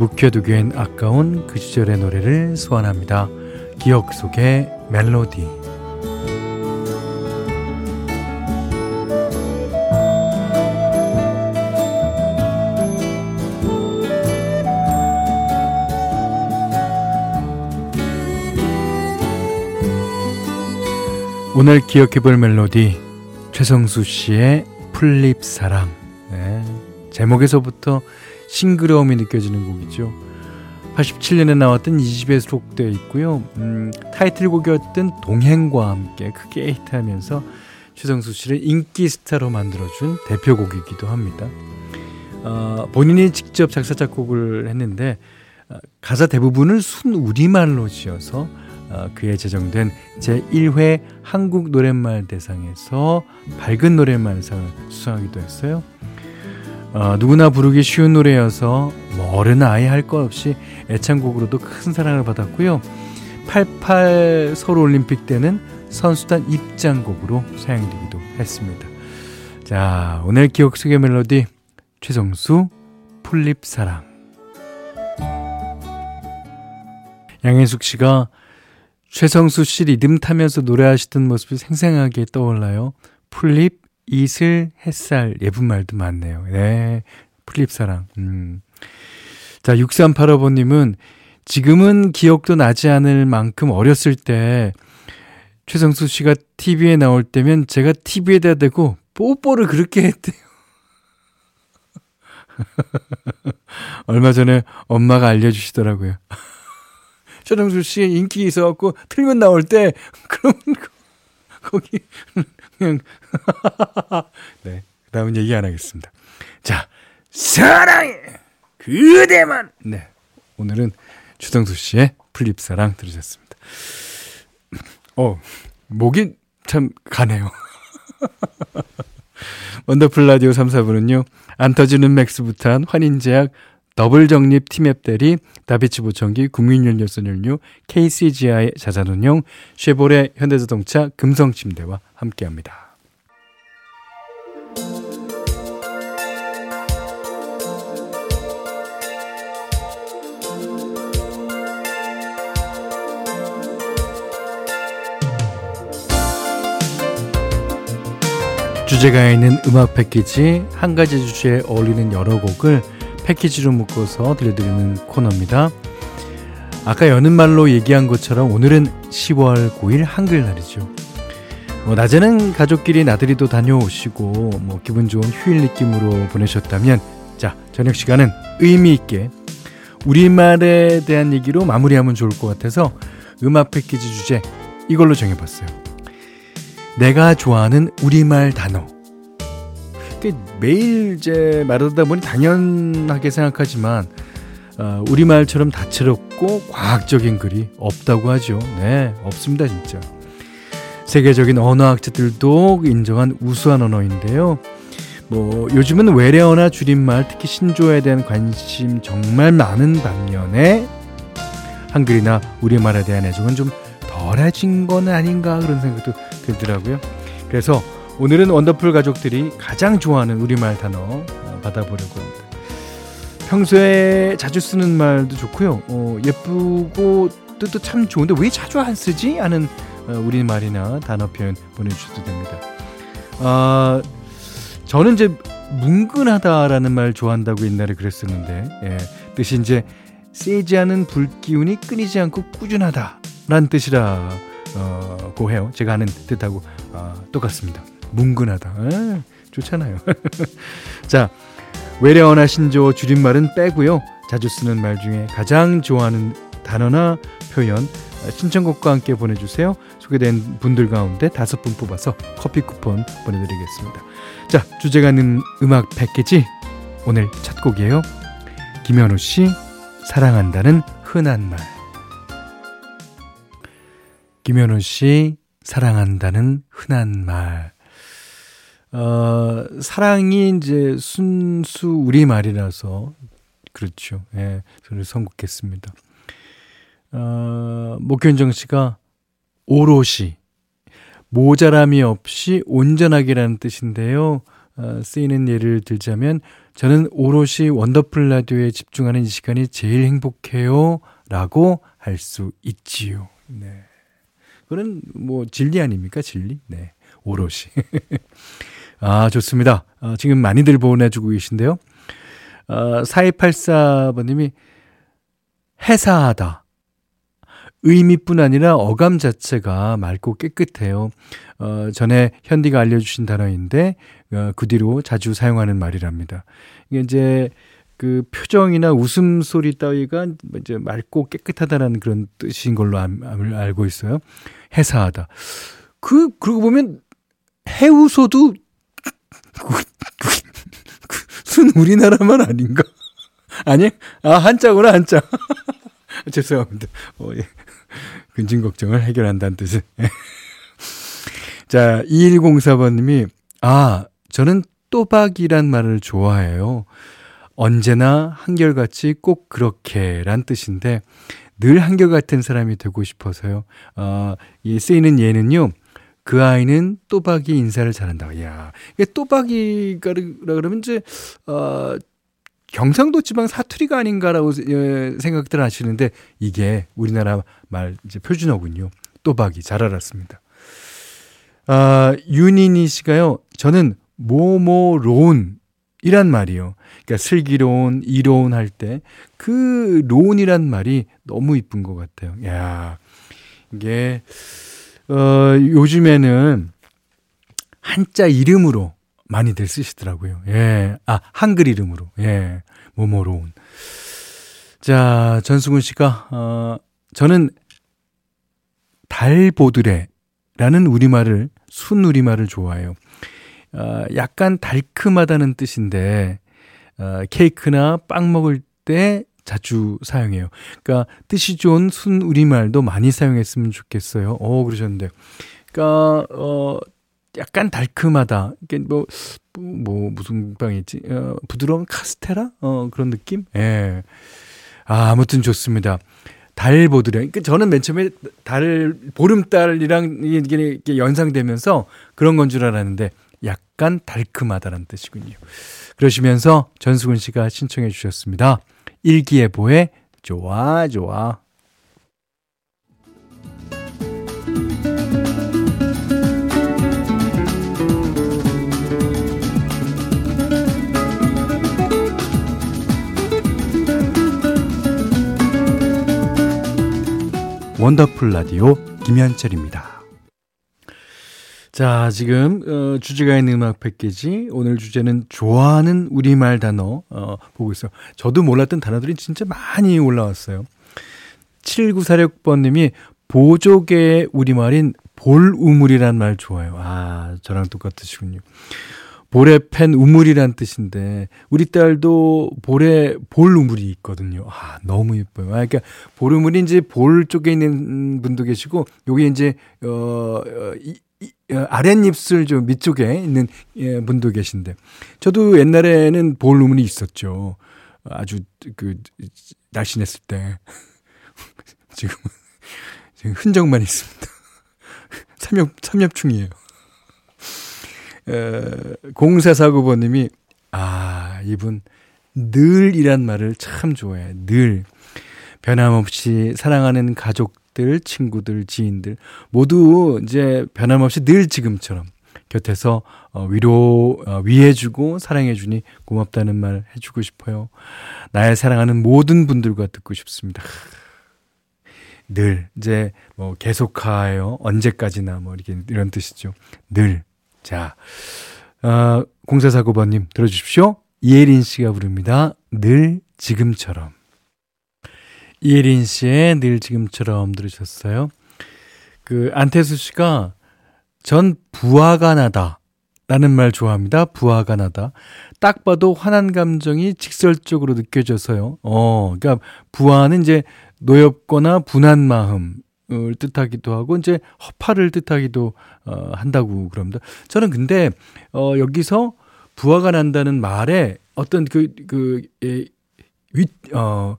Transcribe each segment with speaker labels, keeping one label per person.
Speaker 1: 묵혀두기엔 아까운 그 시절의 노래를 소환합니다. 기억 속의 멜로디. 오늘 기억해볼 멜로디 최성수 씨의 풀립 사랑 네, 제목에서부터 싱그러움이 느껴지는 곡이죠. 87년에 나왔던 이 집에 수록되어 있고요. 음, 타이틀곡이었던 동행과 함께 크게 히트하면서 최성수 씨를 인기 스타로 만들어준 대표곡이기도 합니다. 어, 본인이 직접 작사 작곡을 했는데 어, 가사 대부분을 순 우리말로 지어서 어, 그에 제정된 제1회 한국 노랫말 대상에서 밝은 노랫말상을 수상하기도 했어요. 어, 누구나 부르기 쉬운 노래여서 뭐 어른 아이 할 것 없이 애창곡으로도 큰 사랑을 받았고요. 88 서울 올림픽 때는 선수단 입장곡으로 사용되기도 했습니다. 자, 오늘 기억 속의 멜로디 최성수 풀립사랑 양혜숙 씨가 최성수 씨 리듬 타면서 노래하시던 모습이 생생하게 떠올라요. 풀립 이슬, 햇살, 예쁜 말도 많네요. 네. 플립사랑. 음. 자, 6385번 님은 지금은 기억도 나지 않을 만큼 어렸을 때 최성수 씨가 TV에 나올 때면 제가 TV에다 대고 뽀뽀를 그렇게 했대요. 얼마 전에 엄마가 알려주시더라고요. 최성수 씨 인기 있어갖고 틀면 나올 때, 그러면 거기 그냥 네. 그다음은 얘기 안 하겠습니다. 자, 사랑해 그대만. 네. 오늘은 최성수 씨의 풀잎사랑 들으셨습니다. 어, 목이 참 가네요. 원더풀 라디오 3, 4부는요. 안 터지는 맥스부탄, 환인제약, 더블 정립 티맵 대리, 다비치 보청기, 국민연료 썬연료, KCGI 자산운용, 쉐보레 현대자동차, 금성침대와 함께합니다. 주제가 있는 음악 패키지 한 가지 주제에 어울리는 여러 곡을 패키지로 묶어서 들려드리는 코너입니다. 아까 여는 말로 얘기한 것처럼 오늘은 10월 9일 한글날이죠. 뭐 낮에는 가족끼리 나들이도 다녀오시고 뭐 기분 좋은 휴일 느낌으로 보내셨다면 자 저녁 시간은 의미 있게 우리말에 대한 얘기로 마무리하면 좋을 것 같아서 음악 패키지 주제 이걸로 정해봤어요. 내가 좋아하는 우리말 단어. 매일 이제 말하다 보니 당연하게 생각하지만 어, 우리말처럼 다채롭고 과학적인 글이 없다고 하죠. 네, 없습니다 진짜. 세계적인 언어학자들도 인정한 우수한 언어인데요. 뭐 요즘은 외래어나 줄임말, 특히 신조어에 대한 관심 정말 많은 반면에 한글이나 우리말에 대한 애정은 좀 덜해진 건 아닌가 그런 생각도 들더라고요. 그래서 오늘은 원더풀 가족들이 가장 좋아하는 우리말 단어 어, 받아보려고 합니다. 평소에 자주 쓰는 말도 좋고요. 어, 예쁘고 뜻도 참 좋은데 왜 자주 안 쓰지? 하는 어, 우리말이나 단어 표현 보내주셔도 됩니다. 아, 저는 이제 뭉근하다라는 말 좋아한다고 옛날에 그랬었는데 예, 뜻이 이제 세지 않은 불기운이 끊이지 않고 꾸준하다라는 뜻이라고 해요. 제가 하는 뜻하고 어, 똑같습니다. 뭉근하다. 에, 좋잖아요. 자, 외래어나 신조어 줄임말은 빼고요. 자주 쓰는 말 중에 가장 좋아하는 단어나 표현 신청곡과 함께 보내주세요. 소개된 분들 가운데 다섯 분 뽑아서 커피 쿠폰 보내드리겠습니다. 자, 주제가 있는 음악 패키지 오늘 첫 곡이에요. 김현우 씨 사랑한다는 흔한 말. 김현우 씨, 사랑한다는 흔한 말. 어, 사랑이 이제 순수 우리말이라서, 그렇죠. 예, 저를 선곡했습니다. 어, 목현정 씨가 오롯이, 모자람이 없이 온전하게라는 뜻인데요. 어, 쓰이는 예를 들자면 저는 오롯이 원더풀 라디오에 집중하는 이 시간이 제일 행복해요. 라고 할 수 있지요. 네. 그건 뭐 진리 아닙니까? 진리? 네. 오롯이. 아, 좋습니다. 아, 지금 많이들 보내주고 계신데요. 아, 4284번님이 해사하다. 의미뿐 아니라 어감 자체가 맑고 깨끗해요. 어, 전에 현디가 알려주신 단어인데, 어, 그 뒤로 자주 사용하는 말이랍니다. 이게 이제 그 표정이나 웃음소리 따위가 이제 맑고 깨끗하다라는 그런 뜻인 걸로 알, 알고 있어요. 해사하다. 그, 그러고 보면 해우소도 순 우리나라만 아닌가? 아니? 아, 한자구나, 한자. 죄송합니다. 어, 예. 근심 걱정을 해결한다는 뜻을. 자, 2104번님이, 아, 저는 또박이란 말을 좋아해요. 언제나 한결같이 꼭 그렇게 란 뜻인데, 늘 한결같은 사람이 되고 싶어서요. 어, 이 쓰이는 예는요, 그 아이는 또박이 인사를 잘한다. 야, 이게 또박이가 그러면 이제, 어, 경상도 지방 사투리가 아닌가라고 예, 생각들 하시는데 이게 우리나라 말 이제 표준어군요. 또박이 잘 알았습니다. 아, 윤인희 씨가요. 저는 모모론 이란 말이요. 그러니까 슬기로운, 이로운 할 때그 론이란 말이 너무 이쁜 것 같아요. 야, 이게 어 요즘에는 한자 이름으로 많이들 쓰시더라고요. 예. 아, 한글 이름으로. 예. 모모로운. 자, 전승훈 씨가, 어, 저는 달보드레라는 우리말을, 순 우리말을 좋아해요. 어, 약간 달큼하다는 뜻인데, 어, 케이크나 빵 먹을 때 자주 사용해요. 그러니까 뜻이 좋은 순 우리말도 많이 사용했으면 좋겠어요. 어, 그러셨는데. 그러니까, 어, 약간 달큼하다. 이게 뭐, 뭐, 무슨 빵이지? 어, 부드러운 카스테라? 어, 그런 느낌? 예. 아, 아무튼 좋습니다. 달 보드래. 그러니까 저는 맨 처음에 달, 보름달이랑 이게, 연상되면서 그런 건 줄 알았는데 약간 달큼하다는 뜻이군요. 그러시면서 전수근 씨가 신청해 주셨습니다. 일기예보의 좋아, 좋아. 원더풀 라디오 김현철입니다. 자, 지금 어, 주제가 있는 음악 패키지 오늘 주제는 좋아하는 우리말 단어 어, 보고 있어요. 저도 몰랐던 단어들이 진짜 많이 올라왔어요. 7946번 님이 보조개의 우리말인 볼우물이란 말 좋아요. 아, 저랑 똑같으시군요. 볼에 팬 우물이란 뜻인데 우리 딸도 볼에 볼 우물이 있거든요. 아 너무 예뻐요. 아 그러니까 볼 우물이 이제 볼 쪽에 있는 분도 계시고 여기 이제 어, 어 이, 아랫입술 좀 밑쪽에 있는 예, 분도 계신데 저도 옛날에는 볼 우물이 있었죠. 아주 그 날씬했을 때 지금 지금 흔적만 있습니다. 삼엽 삼엽충이에요. 0449번님이, 아, 이분, 늘이란 말을 참 좋아해. 늘. 변함없이 사랑하는 가족 들, 친구들, 지인들, 모두 이제 변함없이 늘 지금처럼 곁에서 어, 위로, 어, 위해주고 사랑해주니 고맙다는 말 해주고 싶어요. 나의 사랑하는 모든 분들과 듣고 싶습니다. 늘, 이제 뭐 계속하여 언제까지나 뭐 이렇게 이런 뜻이죠. 늘. 자, 어, 0449번님 들어주십시오. 이혜린 씨가 부릅니다. 늘 지금처럼. 이혜린 씨의 늘 지금처럼 들으셨어요. 그 안태수 씨가 전 부하가 나다 라는 말 좋아합니다. 부하가 나다. 딱 봐도 화난 감정이 직설적으로 느껴져서요. 어, 그러니까 부하는 이제 노엽거나 분한 마음을 뜻하기도 하고 이제 허파를 뜻하기도 어, 한다고 그럽니다. 저는 근데 어, 여기서 부하가 난다는 말에 어떤 그, 그, 예, 위, 어,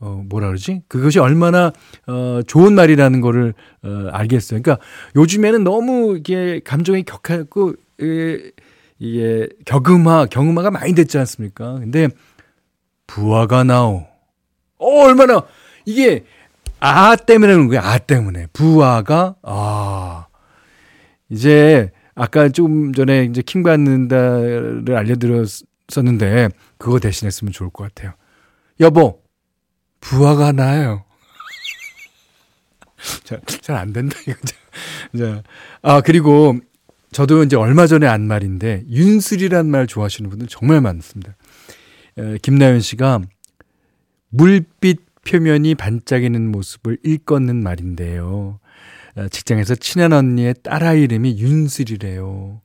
Speaker 1: 어, 뭐라 그러지? 그것이 얼마나, 어, 좋은 말이라는 거를, 어, 알겠어요. 그러니까 요즘에는 너무 이게 감정이 격하고, 예, 이게 격음화, 경음화가 많이 됐지 않습니까? 근데 부하가 나오. 어, 얼마나, 이게, 아 때문에 그런 거야. 아 때문에. 부하가, 아. 이제, 아까 좀 전에 이제 킹 받는다를 알려드렸었는데 그거 대신했으면 좋을 것 같아요. 여보, 부하가 나요. 잘 안 된다 이거. 자, 아 그리고 저도 이제 얼마 전에 안 말인데 윤슬이란 말 좋아하시는 분들 정말 많습니다. 에, 김나연 씨가 물빛 표면이 반짝이는 모습을 일컫는 말인데요. 어, 직장에서 친한 언니의 딸아이 이름이 윤슬이래요.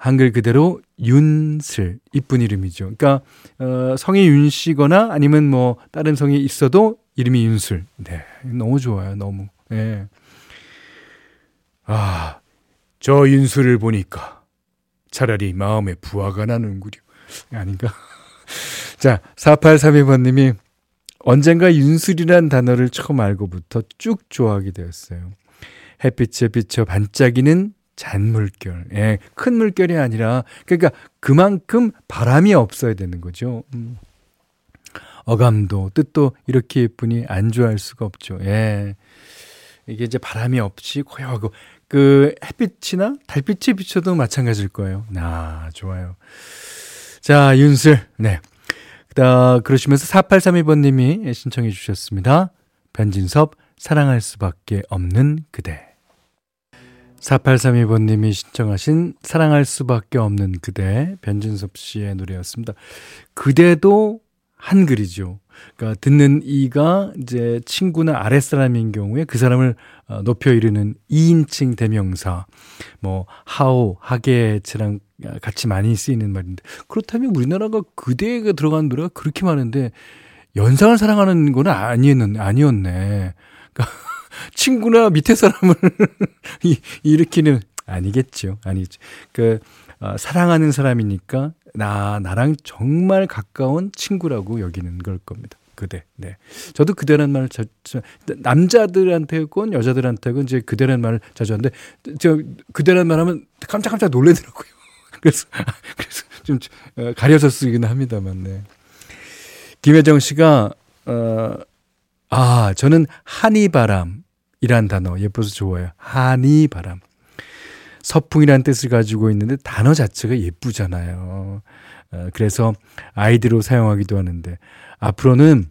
Speaker 1: 한글 그대로 윤슬 이쁜 이름이죠. 그러니까 어, 성이 윤 씨거나 아니면 뭐 다른 성이 있어도 이름이 윤슬. 네, 너무 좋아요. 너무. 네. 아, 저 윤슬을 보니까 차라리 마음에 부하가 나는구려. 아닌가? 자, 4832번님이 언젠가 윤슬이란 단어를 처음 알고부터 쭉 좋아하게 되었어요. 햇빛에 비쳐 반짝이는 잔물결. 예, 큰 물결이 아니라, 그러니까 그만큼 바람이 없어야 되는 거죠. 음. 어감도, 뜻도 이렇게 예쁘니 안 좋아할 수가 없죠. 예. 이게 이제 바람이 없이 고요하고, 그 햇빛이나 달빛이 비춰도 마찬가지일 거예요. 아, 좋아요. 자, 윤슬. 네. 그다, 그러시면서 4832번님이 신청해 주셨습니다. 변진섭, 사랑할 수밖에 없는 그대. 4832번님이 신청하신 사랑할 수밖에 없는 그대 변진섭 씨의 노래였습니다. 그대도 한글이죠. 그러니까 듣는 이가 이제 친구나 아랫사람인 경우에 그 사람을 어, 높여 이르는 2인칭 대명사, 뭐 하오, 하게처럼 같이 많이 쓰이는 말인데 그렇다면 우리나라가 그대가 들어간 노래가 그렇게 많은데 연상을 사랑하는 건 아니었는 아니었네. 그러니까 친구나 밑에 사람을 일으키는 아니겠죠. 아니죠. 그 어, 사랑하는 사람이니까 나 나랑 정말 가까운 친구라고 여기는 걸 겁니다. 그대. 네. 저도 그대란 말을 자, 남자들한테건 여자들한테건 이제 그대란 말을 자주 하는데 저 그대란 말 하면 깜짝깜짝 놀래더라고요. 그래서 그래서 좀 어, 가려서 쓰기는 합니다만 네. 김혜정 씨가 어 아, 저는 한이바람 이란 단어 예뻐서 좋아요. 한이 바람. 서풍이란 뜻을 가지고 있는데 단어 자체가 예쁘잖아요. 어, 그래서 아이디로 사용하기도 하는데 앞으로는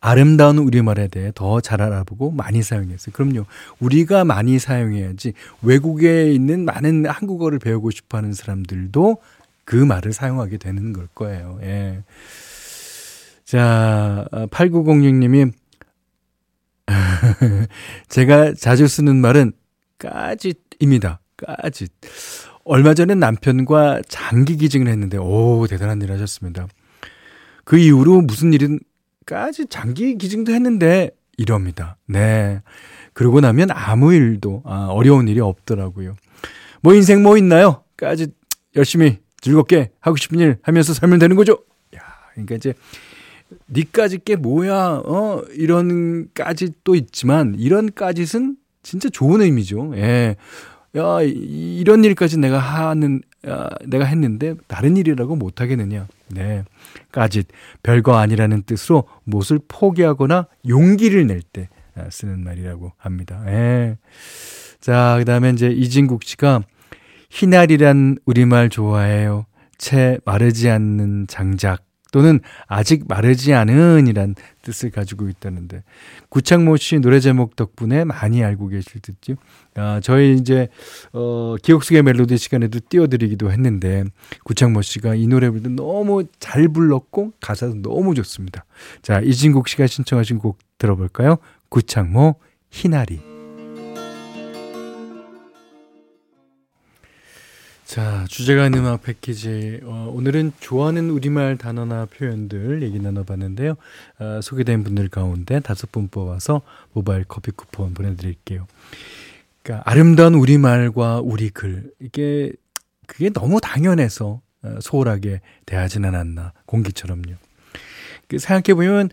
Speaker 1: 아름다운 우리말에 대해 더 잘 알아보고 많이 사용했어요. 그럼요. 우리가 많이 사용해야지 외국에 있는 많은 한국어를 배우고 싶어 하는 사람들도 그 말을 사용하게 되는 걸 거예요. 예. 자, 8906님이 제가 자주 쓰는 말은 까짓입니다. 까짓. 얼마 전에 남편과 장기 기증을 했는데, 오, 대단한 일 하셨습니다. 그 이후로 무슨 일은 까짓 장기 기증도 했는데, 이럽니다. 네. 그러고 나면 아무 일도, 아, 어려운 일이 없더라고요. 뭐 인생 뭐 있나요? 까짓 열심히 즐겁게 하고 싶은 일 하면서 살면 되는 거죠. 야, 그러니까 이제 니까지 게 뭐야, 어, 이런까지 또 있지만, 이런까짓은 진짜 좋은 의미죠. 예. 야, 이런 일까지 내가 하는, 야, 내가 했는데, 다른 일이라고 못하겠느냐. 네. 까짓. 별거 아니라는 뜻으로 못을 포기하거나 용기를 낼때 아, 쓰는 말이라고 합니다. 예. 자, 그 다음에 이제 이진국 씨가, 희날이란 우리말 좋아해요. 채 마르지 않는 장작. 또는 아직 마르지 않은 이란 뜻을 가지고 있다는데 구창모 씨 노래 제목 덕분에 많이 알고 계실 듯요. 아, 저희 이제 어 기억 속의 멜로디 시간에도 띄워드리기도 했는데 구창모 씨가 이 노래를 너무 잘 불렀고 가사도 너무 좋습니다. 자 이진국 씨가 신청하신 곡 들어볼까요? 구창모 희나리. 자, 주제가 있는 음악 패키지. 어, 오늘은 좋아하는 우리말 단어나 표현들 얘기 나눠봤는데요. 어, 소개된 분들 가운데 다섯 분 뽑아서 모바일 커피 쿠폰 보내드릴게요. 그러니까 아름다운 우리말과 우리 글. 이게, 그게 너무 당연해서 어, 소홀하게 대하진 않았나. 공기처럼요. 그 생각해보면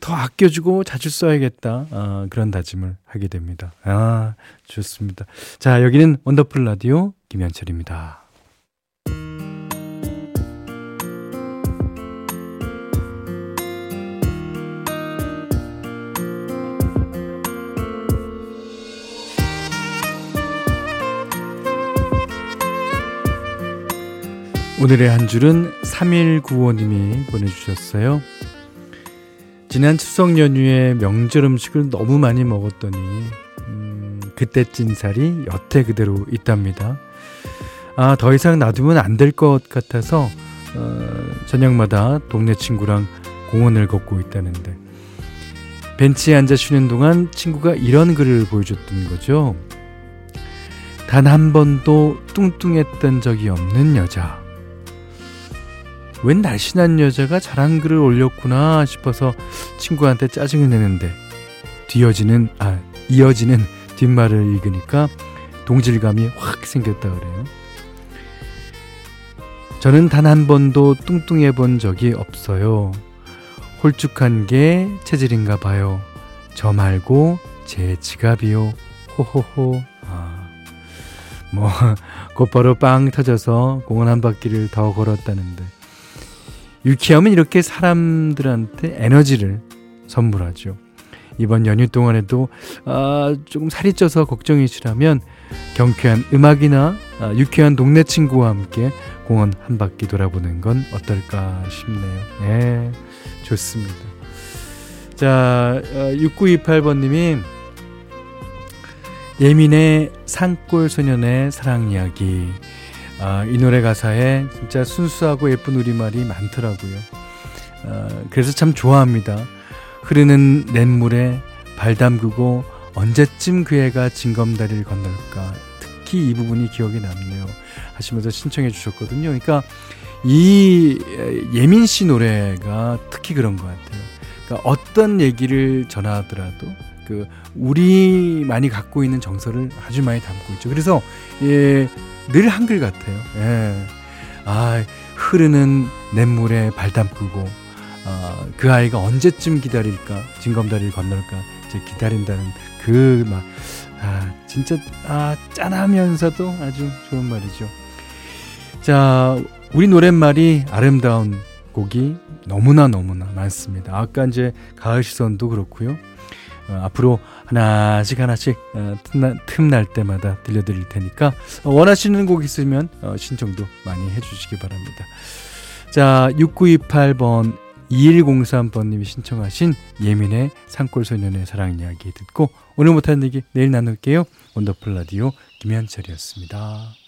Speaker 1: 더 아껴주고 자주 써야겠다. 아, 그런 다짐을 하게 됩니다. 아, 좋습니다. 자, 여기는 원더풀 라디오 김현철입니다. 오늘의 한 줄은 3195님이 보내주셨어요. 지난 추석 연휴에 명절 음식을 너무 많이 먹었더니 음, 그때 찐 살이 여태 그대로 있답니다. 아, 더 이상 놔두면 안 될 것 같아서 어, 저녁마다 동네 친구랑 공원을 걷고 있다는데 벤치에 앉아 쉬는 동안 친구가 이런 글을 보여줬던 거죠. 단 한 번도 뚱뚱했던 적이 없는 여자. 웬 날씬한 여자가 잘한 글을 올렸구나 싶어서 친구한테 짜증을 내는데 뒤어지는 아 이어지는 뒷말을 읽으니까 동질감이 확 생겼다 그래요. 저는 단 한 번도 뚱뚱해 본 적이 없어요. 홀쭉한 게 체질인가 봐요. 저 말고 제 지갑이요. 호호호. 아, 뭐 곧바로 빵 터져서 공원 한 바퀴를 더 걸었다는데 유쾌함은 이렇게 사람들한테 에너지를 선물하죠. 이번 연휴 동안에도 아, 조금 살이 쪄서 걱정이시라면 경쾌한 음악이나 아, 유쾌한 동네 친구와 함께 공원 한 바퀴 돌아보는 건 어떨까 싶네요. 네, 좋습니다. 자, 6928번님이 어, 예민의 산골 소년의 사랑 이야기. 아, 이 노래 가사에 진짜 순수하고 예쁜 우리말이 많더라고요. 아, 그래서 참 좋아합니다. 흐르는 냇물에 발 담그고 언제쯤 그 애가 징검다리를 건널까. 특히 이 부분이 기억에 남네요. 하시면서 신청해 주셨거든요. 그러니까 이 예민 씨 노래가 특히 그런 것 같아요. 그러니까 어떤 얘기를 전하더라도 그 우리만이 갖고 있는 정서를 아주 많이 담고 있죠. 그래서 예, 늘 한글 같아요. 예. 아, 흐르는 냇물에 발 담그고 어, 그 아이가 언제쯤 기다릴까, 징검다리를 건널까, 이제 기다린다는 그 막, 아, 진짜, 아, 짠하면서도 아주 좋은 말이죠. 자, 우리 노랫말이 아름다운 곡이 너무나 너무나 많습니다. 아까 이제 가을 시선도 그렇고요. 어, 앞으로 하나씩 하나씩 어, 틈날 때마다 들려드릴 테니까 어, 원하시는 곡 있으면 어, 신청도 많이 해주시기 바랍니다. 자, 6928번 2103번님이 신청하신 예민의 산골소년의 사랑 이야기 듣고 오늘 못한 얘기 내일 나눌게요. 원더풀 라디오 김현철이었습니다.